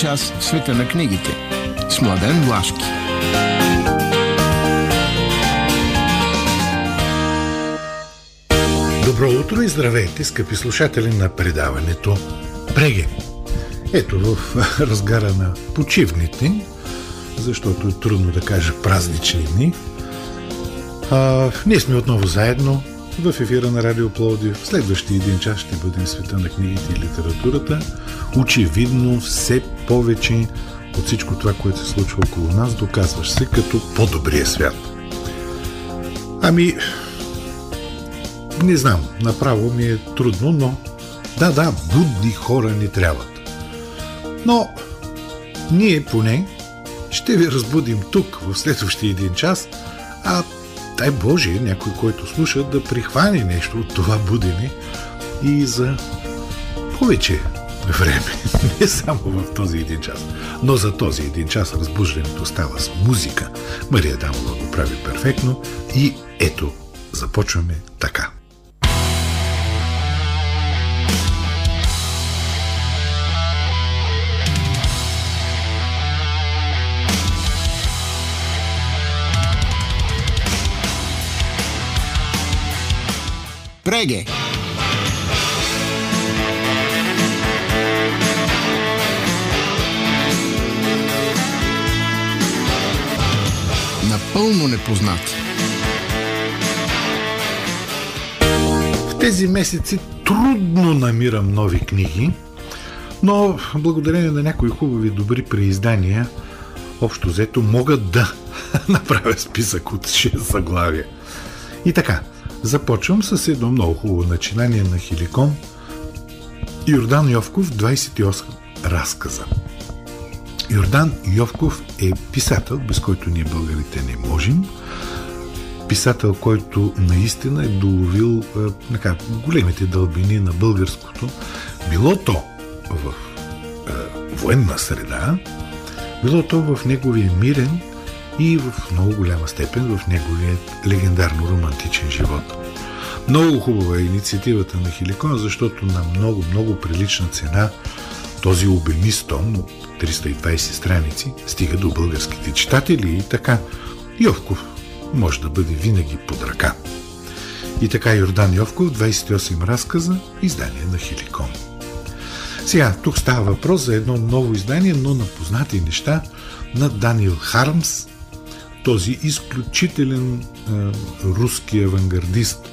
Час в света на книгите. С Младен Влашки. Добро утро и здравейте, скъпи слушатели на предаването Преге. Ето в разгара на почивните, защото е трудно да кажа празнични дни, а, ние сме отново заедно в ефира на Радио Плоди. В следващия един час ще бъдем света на книгите и литературата. Очевидно все повече от всичко това, което се случва около нас, доказваш се като по-добрия свят. Ами, не знам, направо ми е трудно, но да, да, будни хора ни трябват. Но ние поне ще ви разбудим тук в следващия един час, а дай Боже, някой, който слуша, да прихване нещо от това будене и за повече време. Не само в този един час. Но за този един час разбуждането става с музика. Мария Дамова го прави перфектно и ето, започваме така. Преге. Напълно непознати. В тези месеци трудно намирам нови книги, но благодарение на някои хубави добри преиздания, общо взето могат да направя списък от 6 заглавия. И така, Започвам с едно много хубаво начинание на Хиликон. Йордан Йовков, 28 разказа. Йордан Йовков е писател, без който ние българите не можем. Писател, който наистина е доловил е, така, големите дълбини на българското. Било то в е, военна среда, било то в неговия мирен и в много голяма степен в неговия легендарно романтичен живот. Много хубава е инициативата на Хиликон, защото на много, много прилична цена този обемист том от 320 страници стига до българските читатели и така Йовков може да бъде винаги под ръка. И така Йордан Йовков, 28 разказа, издание на Хиликон. Сега, тук става въпрос за едно ново издание, но на познати неща на Даниел Хармс, този изключителен а, руски авангардист,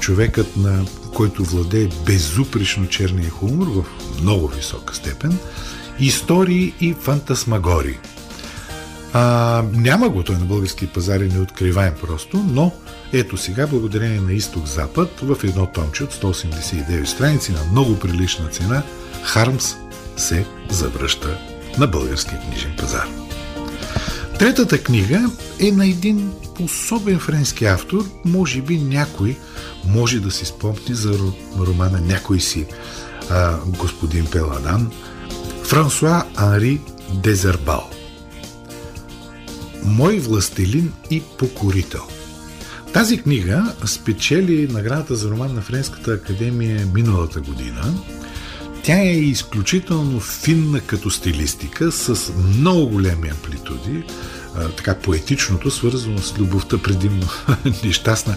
човекът на който владее безупречно черния хумор в много висока степен, истории и фантасмагори. А, няма го той на български пазари, не откриваем просто, но ето сега, благодарение на изток-запад, в едно томче от 189 страници на много прилична цена, Хармс се завръща на българския книжен пазар. Третата книга е на един особен френски автор, може би някой може да си спомни за романа Някой си а, господин Пеладан, Франсуа Анри Дезербал. Мой властелин и покорител. Тази книга спечели наградата за роман на Френската академия миналата година – тя е изключително финна като стилистика, с много големи амплитуди, така поетичното, свързано с любовта предимно нещастна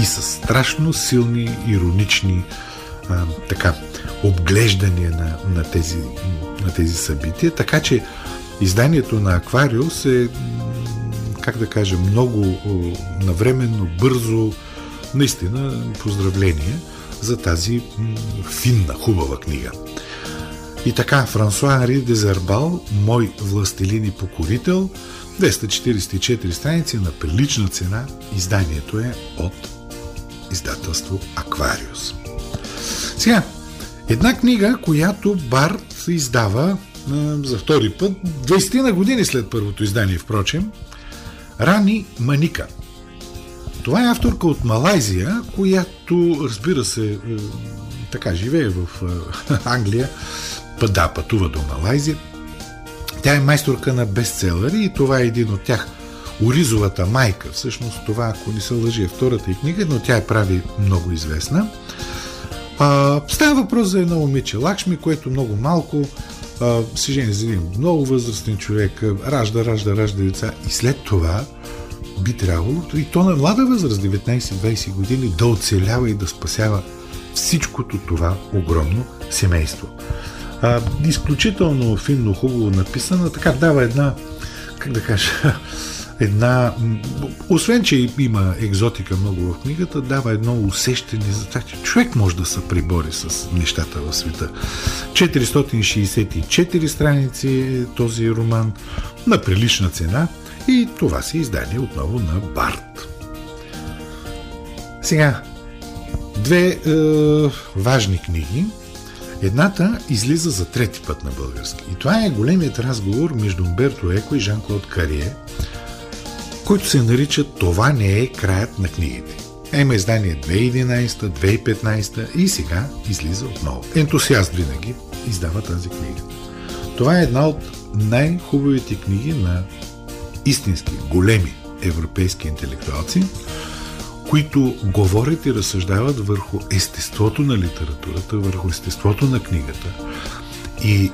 и с страшно силни, иронични а, така, обглеждания на, на, тези, на тези събития. Така че изданието на Аквариус е, как да кажа, много навременно, бързо, наистина поздравление – за тази финна, хубава книга. И така, Франсуа Анри Дезербал, мой властелин и покорител, 244 страници на прилична цена. Изданието е от издателство Аквариус. Сега, една книга, която Барт издава за втори път, 20 на години след първото издание, впрочем, Рани Маника – това е авторка от Малайзия, която, разбира се, е, така живее в Англия, да, пътува до Малайзия. Тя е майсторка на бестселери и това е един от тях. Оризовата майка, всъщност това, ако не се лъжи, е втората и книга, но тя е прави много известна. А, става въпрос за едно момиче Лакшми, което много малко а, се жени за един много възрастен човек, ражда, ражда, ражда деца и след това би трябвало, и то на млада възраст, 19-20 години, да оцелява и да спасява всичкото това огромно семейство. А, изключително финно, хубаво написана, така дава една, как да кажа, една, освен, че има екзотика много в книгата, дава едно усещане за това, че човек може да се прибори с нещата в света. 464 страници е този роман на прилична цена и това си издание отново на Барт. Сега, две е, важни книги. Едната излиза за трети път на български. И това е големият разговор между Умберто Еко и Жан-Клод Карие, който се нарича Това не е краят на книгите. Има издание 2011, 2015 и сега излиза отново. Ентусиаст винаги издава тази книга. Това е една от най-хубавите книги на истински големи европейски интелектуалци, които говорят и разсъждават върху естеството на литературата, върху естеството на книгата и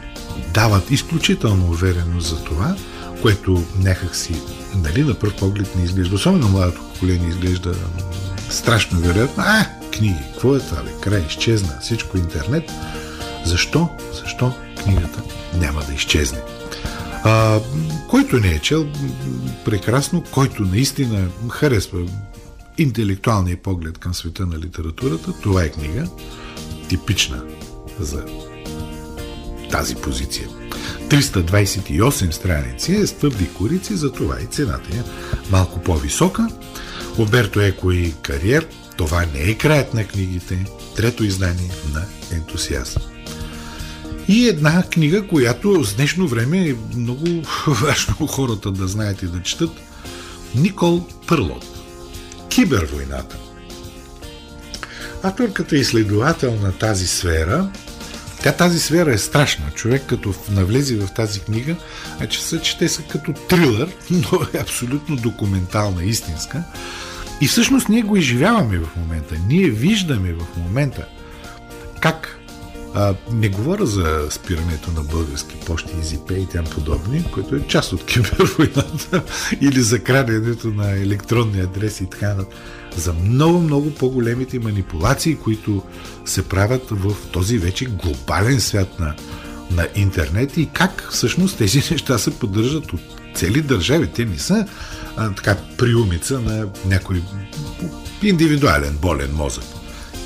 дават изключително увереност за това, което някак си, нали, на пръв поглед не изглежда, особено младото поколение изглежда страшно вероятно. А, книги, какво е това, бе? Край, изчезна, всичко е интернет. Защо? Защо книгата няма да изчезне? А, който не е чел, прекрасно, който наистина харесва интелектуалния поглед към света на литературата, това е книга, типична за тази позиция. 328 страници е с твърди корици, затова и цената е малко по-висока. Оберто Еко и Кариер, това не е краят на книгите, трето издание на ентусиазъм. И една книга, която с днешно време е много важно хората да знаят и да четат. Никол Пърлот. Кибервойната. Авторката е изследовател на тази сфера. Тя тази сфера е страшна. Човек като навлезе в тази книга, че са, че те са като трилър, но е абсолютно документална, истинска. И всъщност ние го изживяваме в момента. Ние виждаме в момента как а, не говоря за спирането на български почти, EasyPay и тям подобни, което е част от кибервойната, или за краденето на електронни адреси и така. За много, много по-големите манипулации, които се правят в този вече глобален свят на, на интернет и как всъщност тези неща се поддържат от цели държави. Те не са а, така приумица на някой индивидуален болен мозък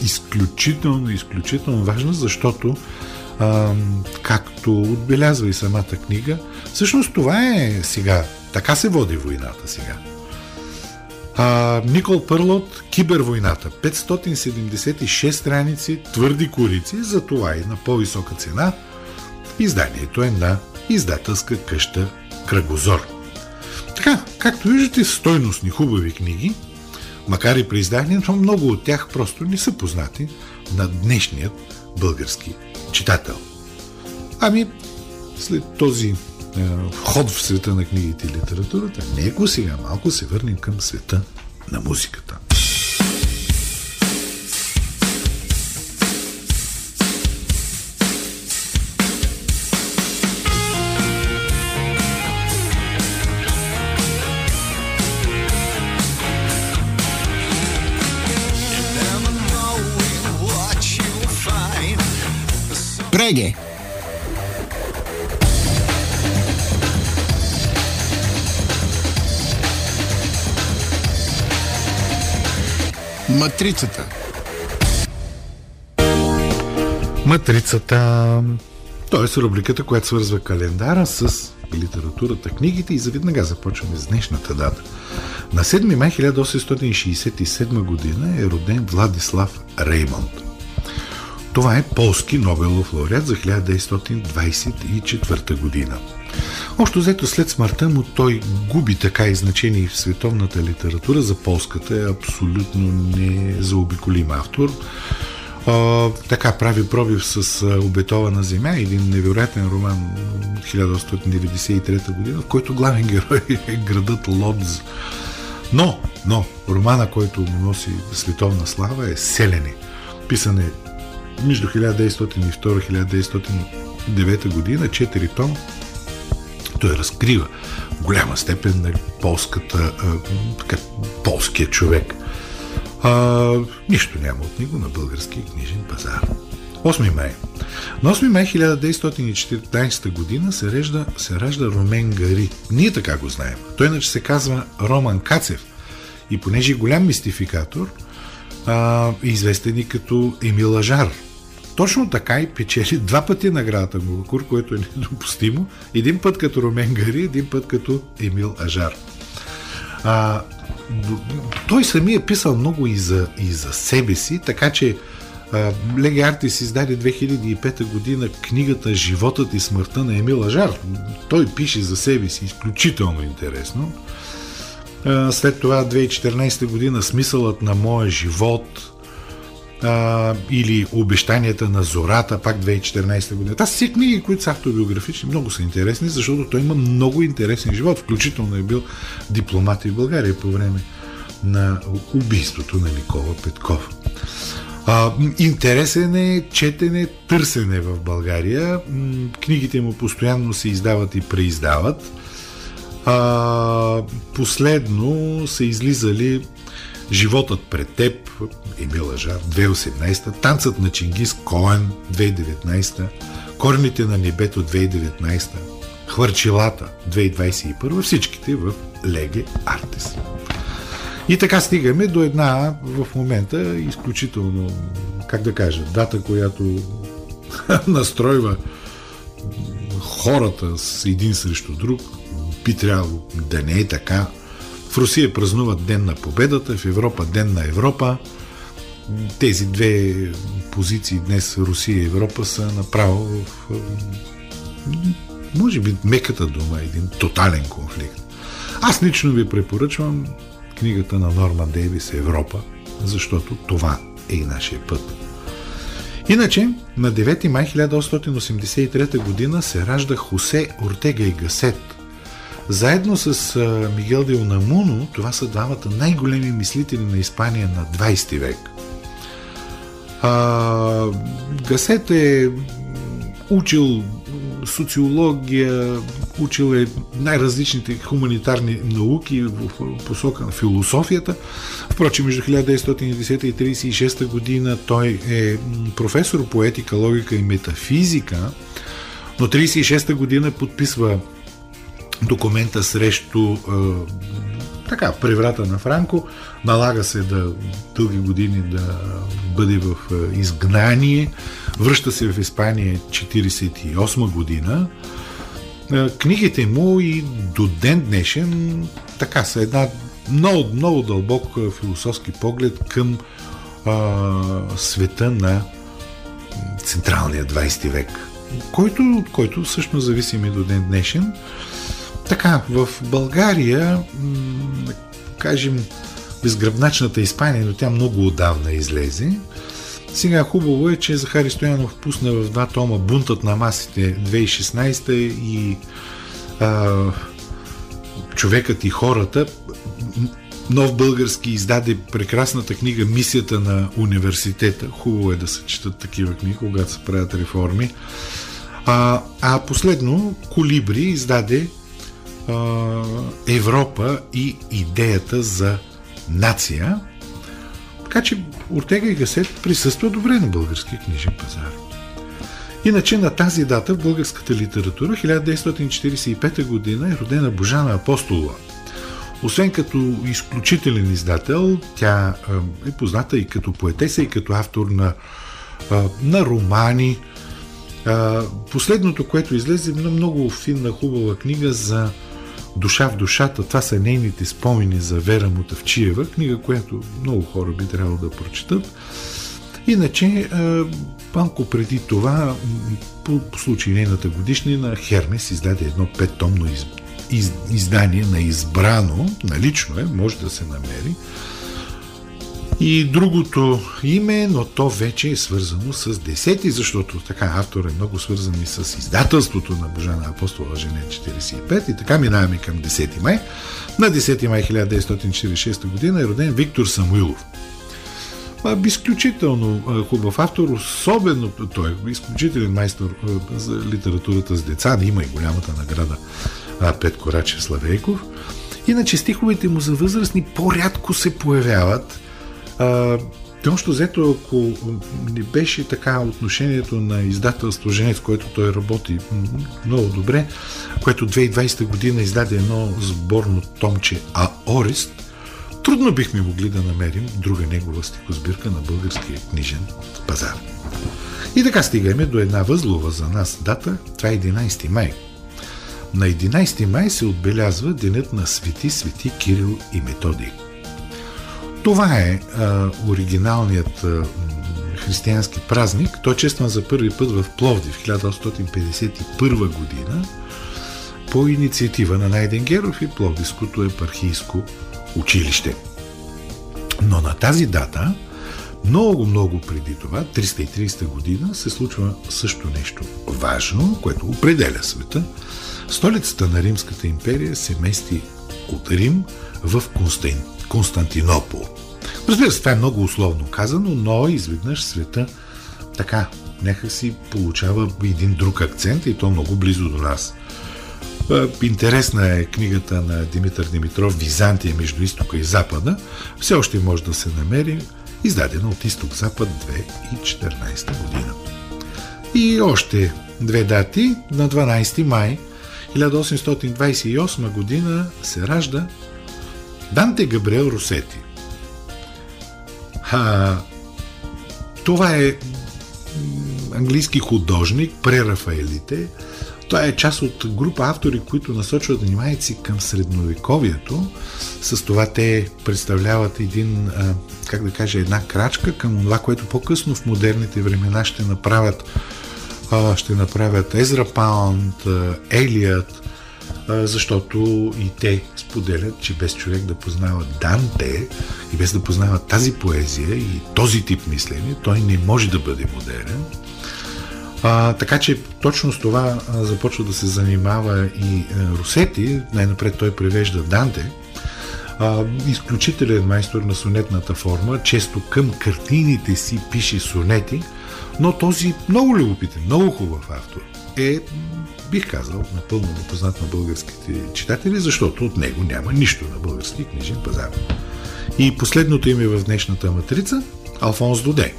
изключително, изключително важна, защото а, както отбелязва и самата книга, всъщност това е сега, така се води войната сега. А, Никол Пърлот, Кибервойната, 576 страници, твърди корици, за това и на по-висока цена. Изданието е на издателска къща Кръгозор. Така, както виждате, стойностни хубави книги – макар и при изданието, много от тях просто не са познати на днешният български читател. Ами, след този е, ход в света на книгите и литературата, него сега малко се върнем към света на музиката. Реге. Матрицата. Матрицата. Тоест рубриката, която свързва календара с литературата, книгите и завиднага започваме с днешната дата. На 7 май 1867 година е роден Владислав Реймонд. Това е полски Нобелов лауреат за 1924 година. Още взето след смъртта му той губи така и значение в световната литература. За полската е абсолютно незаобиколим автор. А, така прави пробив с Обетована земя, един невероятен роман от 1993 година, в който главен герой е градът Лодз. Но, но, романа, който му носи световна слава е Селене. Писан е между 1902 1909 година, 4 том. Той разкрива в голяма степен нали, полската, а, полския човек. А, нищо няма от него на българския книжен пазар. 8 май. На 8 май 1914 година се, режда, се ражда Ромен Гари. Ние така го знаем. Той иначе се казва Роман Кацев. И понеже е голям мистификатор, а, е известен и като Емил Ажар. Точно така и печели два пъти наградата Говакур, което е недопустимо. Един път като Ромен Гари, един път като Емил Ажар. А, той сами е писал много и за, и за себе си, така че Леги Артис издаде 2005 година книгата Животът и смъртта на Емил Ажар. Той пише за себе си изключително интересно. След това 2014 година Смисълът на моя живот а, или Обещанията на зората, пак 2014 година. Това са си книги, които са автобиографични, много са интересни, защото той има много интересен живот. Включително е бил дипломат и в България по време на убийството на Никола Петков. А, интересен е четене, търсене в България. Книгите му постоянно се издават и преиздават. А, последно са излизали Животът пред теб, Емил Ажар, 2018, Танцът на Чингис Коен, 2019, Корените на небето, 2019, Хвърчилата, 2021, всичките в Леге Артис. И така стигаме до една в момента изключително, как да кажа, дата, която настройва хората с един срещу друг. Би трябвало да не е така. В Русия празнуват Ден на победата, в Европа Ден на Европа. Тези две позиции днес Русия и Европа са направо в може би меката дума, един тотален конфликт. Аз лично ви препоръчвам книгата на Норман Дейвис Европа, защото това е и нашия път. Иначе, на 9 май 1883 година се ражда Хосе Ортега и Гасет. Заедно с Мигел де Унамуно, това са двамата най-големи мислители на Испания на 20 век. А, Гасет е учил социология, учил е най-различните хуманитарни науки в посока на философията. Впрочем, между 1910 и 1936 година той е професор по етика, логика и метафизика, но 1936 година подписва документа срещу така, преврата на Франко. Налага се да дълги години да бъде в изгнание. Връща се в Испания 1948 година. Книгите му и до ден днешен така са една много, много дълбок философски поглед към а, света на централния 20 век, който, който всъщност зависим и до ден днешен. Така, в България, м- кажем, безгръбначната Испания, но тя много отдавна излезе. Сега хубаво е, че Захари Стоянов пусна в два тома Бунтът на масите 2016 и а, Човекът и хората. Нов български издаде прекрасната книга Мисията на университета. Хубаво е да се четат такива книги, когато се правят реформи. А, а последно Колибри издаде Европа и идеята за нация. Така че Ортега и Гасет присъства добре на българския книжен пазар. Иначе на тази дата в българската литература 1945 година е родена Божана Апостолова. Освен като изключителен издател, тя е позната и като поетеса, и като автор на, на романи. Последното, което излезе, е много финна, хубава книга за Душа в душата, това са нейните спомени за Вера Мутавчиева, книга, която много хора би трябвало да прочитат. Иначе, малко преди това, по, по случай нейната годишнина, Хермес издаде едно петтомно из, из, издание на избрано, налично е, може да се намери, и другото име, но то вече е свързано с десети, защото така автор е много свързан и с издателството на Божана Апостола Жене 45 и така минаваме към 10 май. На 10 май 1946 година е роден Виктор Самуилов. изключително хубав автор, особено той е изключителен майстор за литературата с деца, има и голямата награда Петко Рачев Славейков. Иначе стиховете му за възрастни по-рядко се появяват. Общо взето, ако не беше така отношението на издателство Женец, което той работи много добре, което 2020 година издаде едно сборно томче Аорист, трудно бихме могли да намерим друга негова стихосбирка на българския книжен пазар. И така стигаме до една възлова за нас дата, това е 11 май. На 11 май се отбелязва денят на свети свети Кирил и Методий. Това е а, оригиналният а, християнски празник. Той е честван за първи път в Пловдив в 1851 година по инициатива на Найден Геров и Пловдивското епархийско училище. Но на тази дата, много, много преди това, 330 година, се случва също нещо важно, което определя света. Столицата на Римската империя се мести от Рим в Константин, Константинопол. Разбира се, това е много условно казано, но изведнъж света така, нека си получава един друг акцент и то много близо до нас. Интересна е книгата на Димитър Димитров Византия между изтока и запада. Все още може да се намери, издадена от изток-запад 2014 година. И още две дати. На 12 май 1828 година се ражда Данте Габриел Русети. А, това е английски художник, прерафаелите. Той е част от група автори, които насочват вниманието си към средновековието. С това те представляват един, как да кажа, една крачка към това, което по-късно в модерните времена ще направят ще направят Езра Паунд, Елият, защото и те споделят, че без човек да познава Данте и без да познава тази поезия и този тип мислене, той не може да бъде модерен. А, така че точно с това а, започва да се занимава и а, Русети. Най-напред той превежда Данте. А, изключителен майстор на сонетната форма. Често към картините си пише сонети, но този много любопитен, много хубав автор е бих казал, напълно непознат на българските читатели, защото от него няма нищо на български книжен пазар. И последното име в днешната матрица – Алфонс Доде.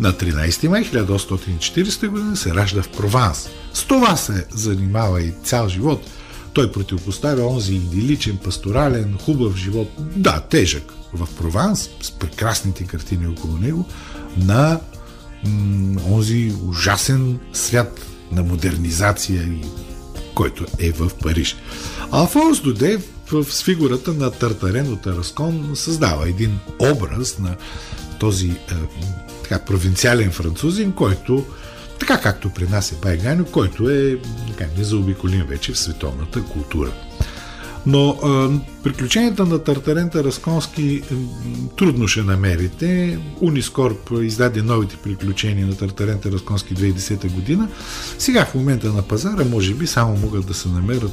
На 13 май 1840 година се ражда в Прованс. С това се занимава и цял живот. Той противопоставя онзи идиличен, пасторален, хубав живот, да, тежък, в Прованс, с прекрасните картини около него, на онзи ужасен свят на модернизация, който е в Париж. Алфонс Доде в, фигурата на Тартарен от Араскон създава един образ на този е, така, провинциален французин, който така както при нас е Байганю, който е така, незаобиколим вече в световната култура. Но а, приключенията на Тартарента Расконски трудно ще намерите. Унискорп издаде новите приключения на Тартарента Расконски 2010 година. Сега в момента на пазара може би само могат да се намерят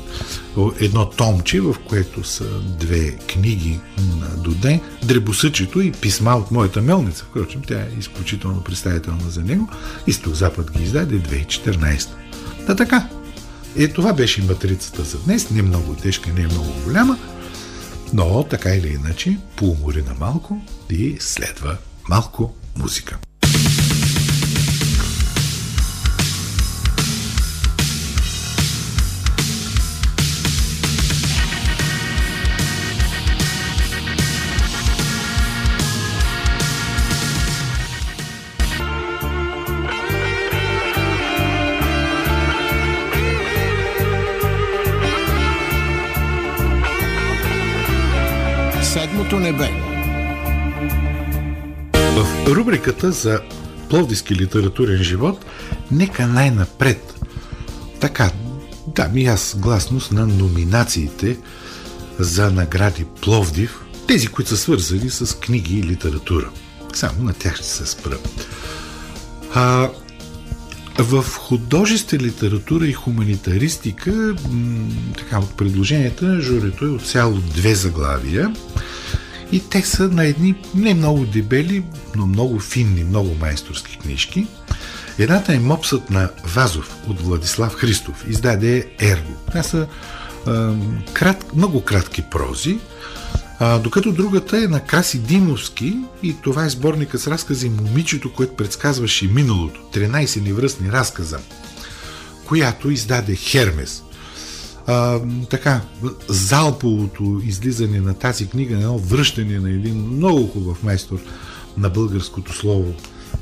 едно томче, в което са две книги на Доде, Дребосъчето и писма от моята мелница. Впрочем, тя е изключително представителна за него. Изток-Запад ги издаде 2014. Да така, е, това беше матрицата за днес. Не много тежка, не е много голяма, но така или иначе, поумори на малко и следва малко музика. Седмото небе. В рубриката за Пловдивски литературен живот, нека най-напред така да ми аз гласност на номинациите за награди Пловдив, тези, които са свързани с книги и литература. Само на тях ще се спра. А, в художествена литература и хуманитаристика, така от предложенията, журито е от цяло две заглавия И те са на едни не много дебели, но много финни, много майсторски книжки. Едната е Мопсът на Вазов от Владислав Христов. Издаде Ерго. Това са а, крат, много кратки прози, а, докато другата е на Краси Димовски и това е сборника с разкази Момичето, което предсказваше миналото. 13 невръстни разказа, която издаде Хермес. А, така, залповото излизане на тази книга, едно връщане на един много хубав майстор на българското слово,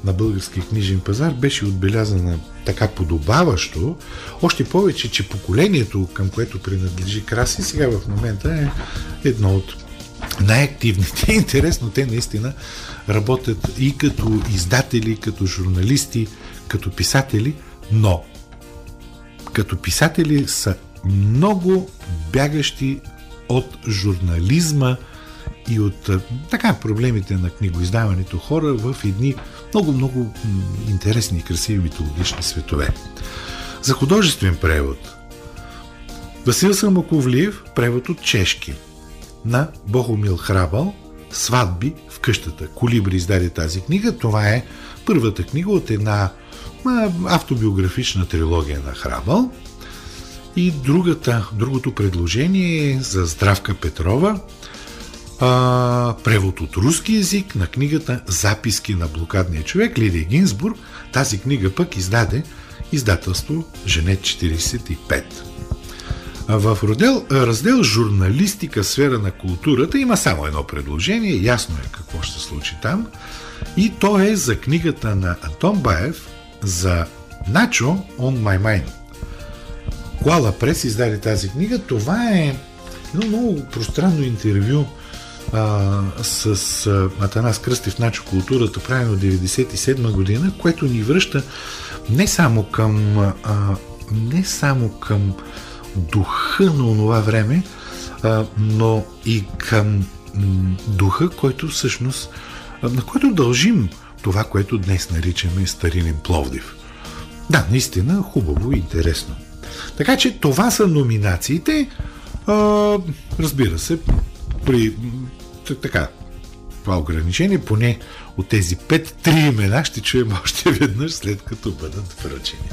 на българския книжен пазар, беше отбелязана така подобаващо, още повече, че поколението, към което принадлежи Краси, сега в момента е едно от най-активните. Интересно, те наистина работят и като издатели, като журналисти, като писатели, но като писатели са много бягащи от журнализма и от така проблемите на книгоиздаването хора в едни много-много интересни и красиви митологични светове. За художествен превод Васил Самоковлиев, превод от чешки – на Бохомил Храбъл Сватби в къщата. Колибри издаде тази книга. Това е първата книга от една автобиографична трилогия на Храбъл. И другата, другото предложение е за Здравка Петрова, а, превод от руски язик на книгата Записки на блокадния човек Лидия Гинзбург. Тази книга пък издаде издателство Женет 45. В раздел, раздел журналистика сфера на културата има само едно предложение, ясно е какво ще случи там. И то е за книгата на Антон Баев за Начо on my mind. Куала Прес издаде тази книга. Това е едно много пространно интервю а, с а, Атанас Кръстев Начо културата, правено 1997 година, което ни връща не само към а, не само към духа на това време, а, но и към духа, който всъщност, на който дължим това, което днес наричаме старинен Пловдив. Да, наистина хубаво и интересно. Така че това са номинациите. А, разбира се, при така, това ограничение, поне от тези пет, три имена ще чуем още веднъж, след като бъдат връчени.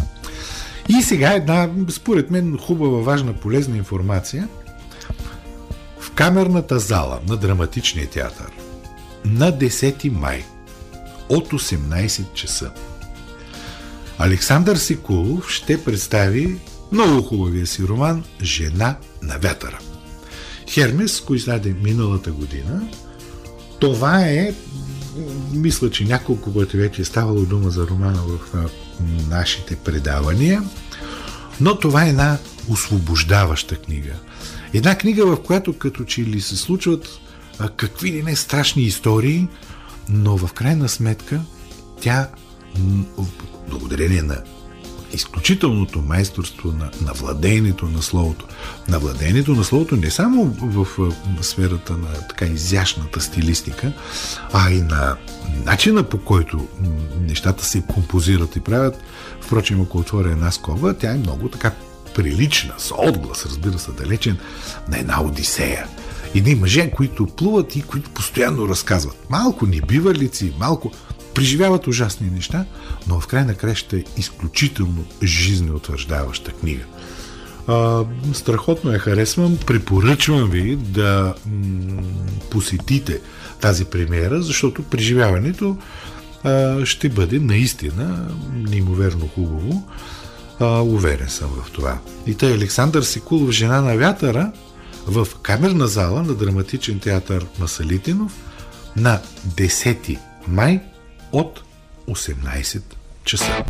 И сега една, според мен, хубава, важна, полезна информация. В камерната зала на драматичния театър на 10 май от 18 часа Александър Сикулов ще представи много хубавия си роман Жена на вятъра. Хермес, който издаде миналата година, това е мисля, че няколко пъти вече е ставало дума за романа в нашите предавания, но това е една освобождаваща книга. Една книга, в която като че ли се случват какви ли не страшни истории, но в крайна сметка тя, благодарение на изключителното майсторство на, на владението на словото. На владението на словото не само в, в сферата на така изящната стилистика, а и на начина по който нещата се композират и правят. Впрочем, ако отворя една скоба, тя е много така прилична, с отглас, разбира се, далечен на една Одисея. Едни мъже, които плуват и които постоянно разказват. Малко небивалици, малко преживяват ужасни неща, но в край на краща е изключително жизнеутвърждаваща книга. А, страхотно я харесвам. Препоръчвам ви да м- посетите тази премиера, защото преживяването а, ще бъде наистина неимоверно хубаво. А, уверен съм в това. И тъй Александър Сикулов, жена на вятъра, в камерна зала на драматичен театър Масалитинов на 10 май от 18 часа.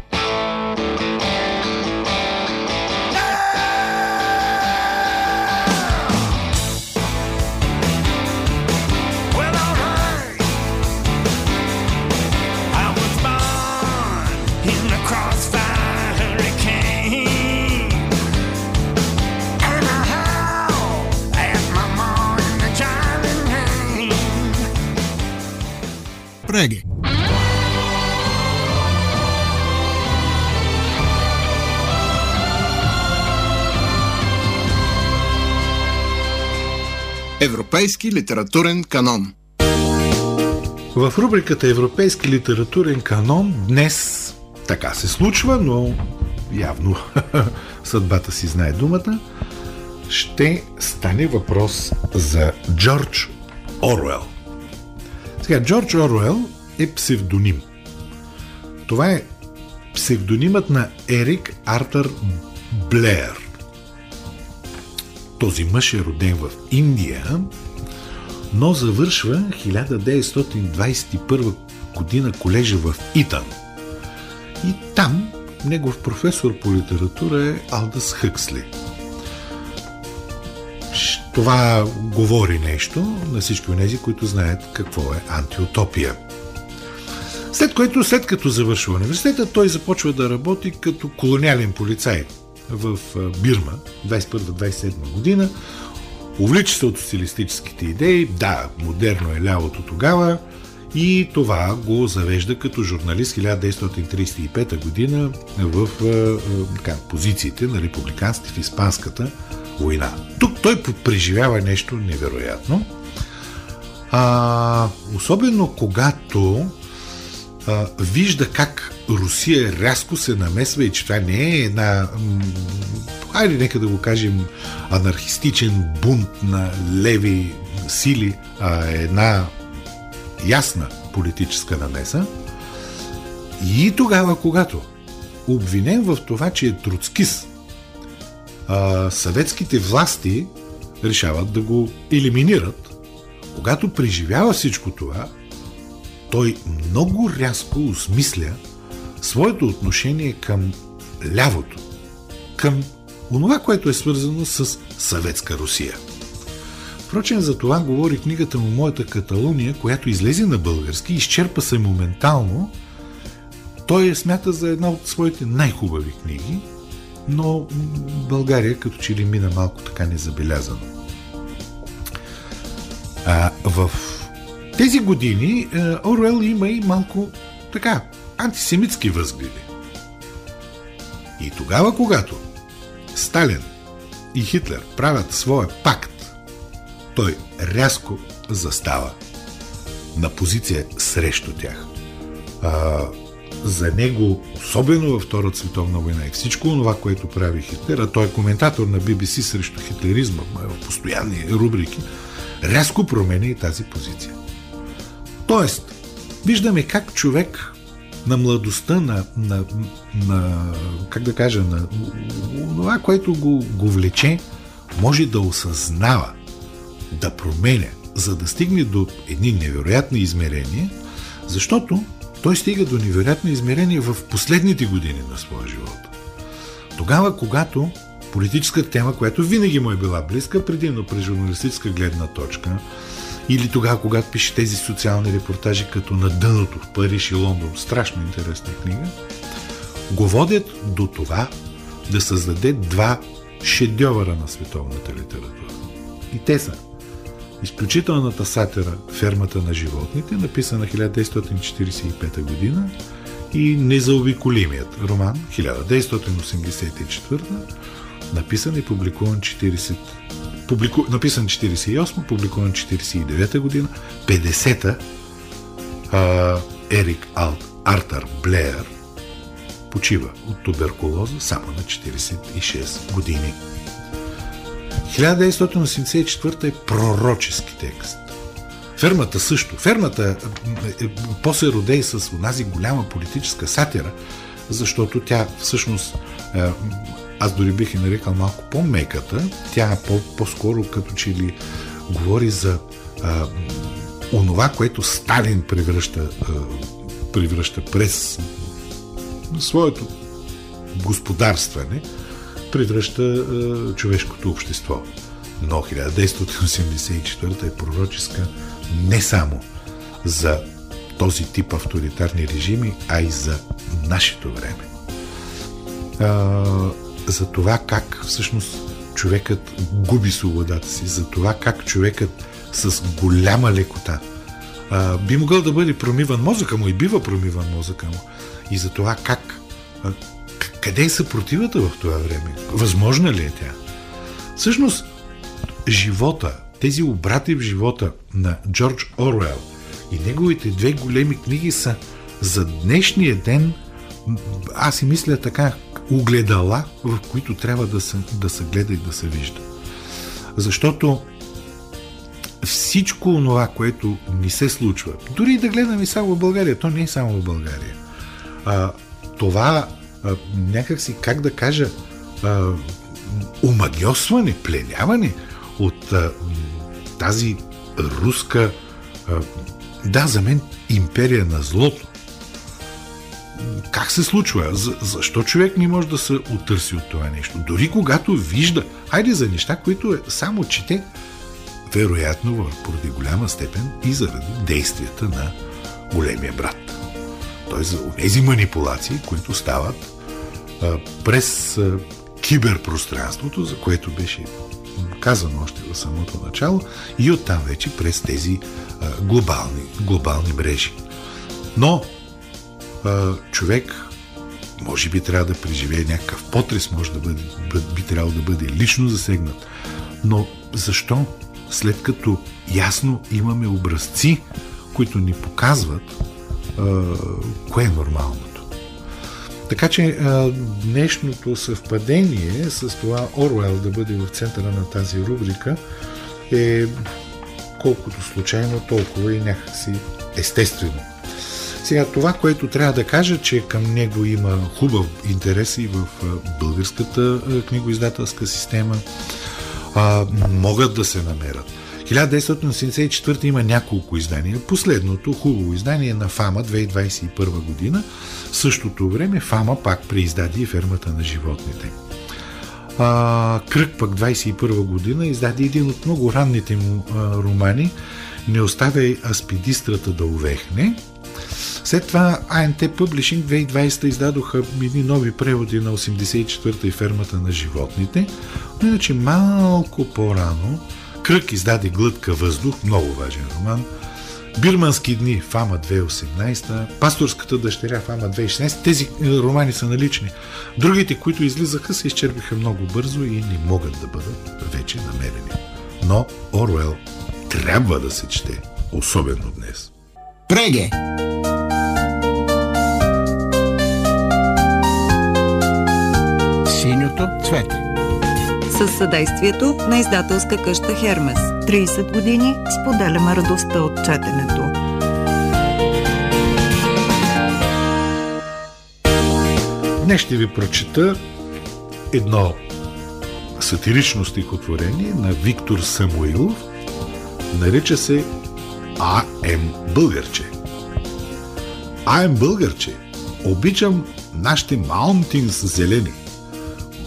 Европейски литературен канон В рубриката Европейски литературен канон днес така се случва, но явно съдбата си знае думата. Ще стане въпрос за Джордж Оруел. Сега, Джордж Оруел е псевдоним. Това е псевдонимът на Ерик Артър Блеер. Този мъж е роден в Индия, но завършва 1921 година колежа в Итан. И там негов професор по литература е Алдас Хъксли. Това говори нещо на всички от тези, които знаят какво е антиутопия. След което, след като завършва университета, той започва да работи като колониален полицай в Бирма 21-27 година. Увлича се от социалистическите идеи, да, модерно е лявото тогава, и това го завежда като журналист 1935 година в така, позициите на републиканците в Испанската война. Тук той преживява нещо невероятно. А, особено когато а, вижда как Русия рязко се намесва и че това не е една, айде нека да го кажем, анархистичен бунт на леви сили, а една ясна политическа намеса. И тогава, когато обвинен в това, че е троцкист, а, съветските власти решават да го елиминират. Когато преживява всичко това, той много рязко осмисля своето отношение към лявото, към онова, което е свързано с съветска Русия. Впрочем, за това говори книгата му Моята Каталуния, която излезе на български, изчерпа се моментално. Той я смята за една от своите най-хубави книги, но България като че ли мина малко така незабелязано. А, в тези години е, Оруел има и малко така антисемитски възгледи. И тогава, когато Сталин и Хитлер правят своя пакт, той рязко застава на позиция срещу тях. А, за него, особено във Втората световна война и всичко това, което прави Хитлер, а той е коментатор на BBC срещу хитлеризма в постоянни рубрики, рязко променя и тази позиция. Тоест, виждаме как човек на младостта, на, на, на как да кажа, на това, което го, го влече, може да осъзнава, да променя, за да стигне до едни невероятни измерения, защото той стига до невероятно измерение в последните години на своя живот. Тогава, когато политическа тема, която винаги му е била близка, предимно през журналистическа гледна точка, или тогава, когато пише тези социални репортажи, като на дъното в Париж и Лондон, страшно интересна книга, го водят до това да създаде два шедьовъра на световната литература. И те са изключителната сатира Фермата на животните, написана 1945 година и Незаобиколимият роман 1984, написан и публикуван 40 публику... написан 48, публикуван 49 година, 50-та а, Ерик Алт, Артър Блеер почива от туберкулоза само на 46 години. 1984 е пророчески текст. Фермата също. Фермата е, е, после роде и с онази голяма политическа сатира, защото тя всъщност, е, аз дори бих и нарекал малко по-меката, тя по- по-скоро като че ли говори за а, онова, което Сталин превръща, а, превръща през своето господарстване, превръща а, човешкото общество. Но 1984 е пророческа не само за този тип авторитарни режими, а и за нашето време. А, за това как всъщност човекът губи свободата си, за това как човекът с голяма лекота а, би могъл да бъде промиван мозъка му и бива промиван мозъка му. И за това как а, къде е съпротивата в това време? Възможна ли е тя? Всъщност, живота, тези обрати в живота на Джордж Оруел И неговите две големи книги са за днешния ден, аз си мисля така, огледала, в които трябва да се, да се гледа и да се вижда. Защото всичко това, което ни се случва, дори да гледаме само в България, то не е само в България. А, това а, някакси, как да кажа, а, омагиосване, пленяване от а, тази руска, а, да, за мен империя на злото. Как се случва? За, защо човек не може да се отърси от това нещо? Дори когато вижда, хайде за неща, които е само чете, вероятно поради голяма степен и заради действията на големия брат. Т.е. за тези манипулации, които стават а, през а, киберпространството, за което беше казано още в самото начало, и оттам вече през тези а, глобални, глобални мрежи. Но човек може би трябва да преживее някакъв потрес, може да бъде, би трябвало да бъде лично засегнат. Но защо след като ясно имаме образци, които ни показват а, кое е нормалното. Така че а, днешното съвпадение с това Орвел да бъде в центъра на тази рубрика е колкото случайно, толкова и някакси естествено. Сега това, което трябва да кажа, че към него има хубав интерес и в българската книгоиздателска система а, могат да се намерят. 1974 има няколко издания. Последното хубаво издание е на Фама 2021 година. В същото време Фама пак преиздаде и фермата на животните. А, Кръг пък 21 година издаде един от много ранните му а, романи Не оставяй аспидистрата да увехне. След това АНТ Publishing 2020 издадоха едни нови преводи на 84-та и фермата на животните, но иначе малко по-рано Кръг издаде Глътка въздух, много важен роман, Бирмански дни, Фама 2018, Пасторската дъщеря, Фама 2016. Тези е, романи са налични. Другите, които излизаха, се изчерпиха много бързо и не могат да бъдат вече намерени. Но Оруел трябва да се чете, особено днес. Преге! С съдействието на издателска къща Хермес. 30 години споделяме радостта от четенето. Днес ще ви прочета едно сатирично стихотворение на Виктор Самуилов. Нарича се А.М. Българче. А.М. Българче. Обичам нашите маунтинс зелени.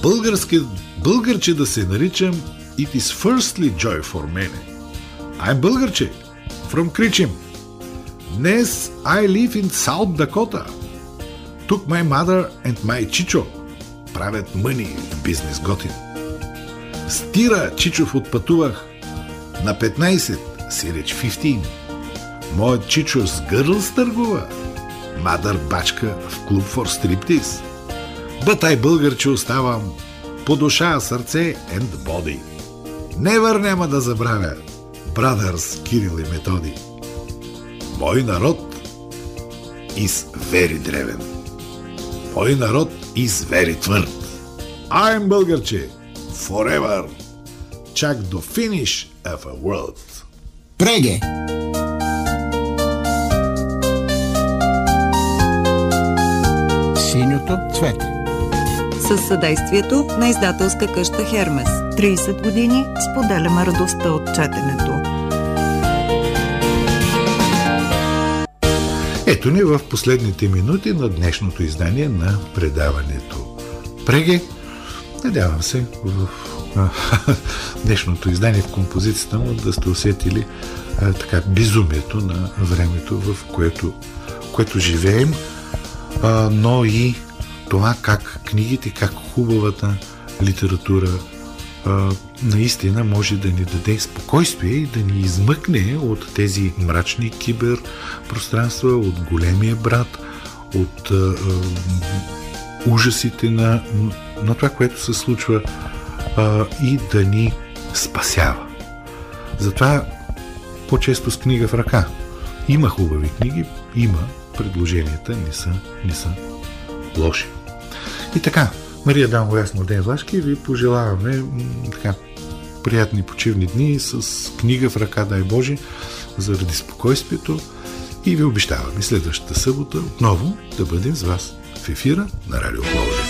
Български българче да се наричам It is firstly joy for мене. I'm българче, from Кричим. Днес I live in South Dakota. Тук my mother and my чичо правят мъни в бизнес готин. Стира Чичов отпътувах на 15, си реч 15. Моят чичо с гърл търгува. Мадър бачка в клуб for стриптиз. Бътай българче оставам по душа, сърце and body. Невър няма да забравя Брадърс Кирил и Методи. Мой народ is very древен. Мой народ is very твърд. I'm българче forever. Чак до finish of a world. Преге! Синьото цвете с съдействието на издателска къща Хермес. 30 години споделяме радостта от четенето. Ето ни в последните минути на днешното издание на предаването. Преге, надявам се в днешното издание в композицията му да сте усетили а, така безумието на времето, в което, което живеем, а, но и това как книгите, как хубавата литература наистина може да ни даде спокойствие и да ни измъкне от тези мрачни киберпространства, от големия брат, от ужасите на, на това, което се случва и да ни спасява. Затова по-често с книга в ръка. Има хубави книги, има предложенията, не са, не са лоши. И така, Мария Дамо, ясно Ден Влашки, ви пожелаваме така приятни почивни дни с книга в ръка, дай Боже, заради спокойствието и ви обещаваме следващата събота отново да бъдем с вас в ефира на Радио Пловдив.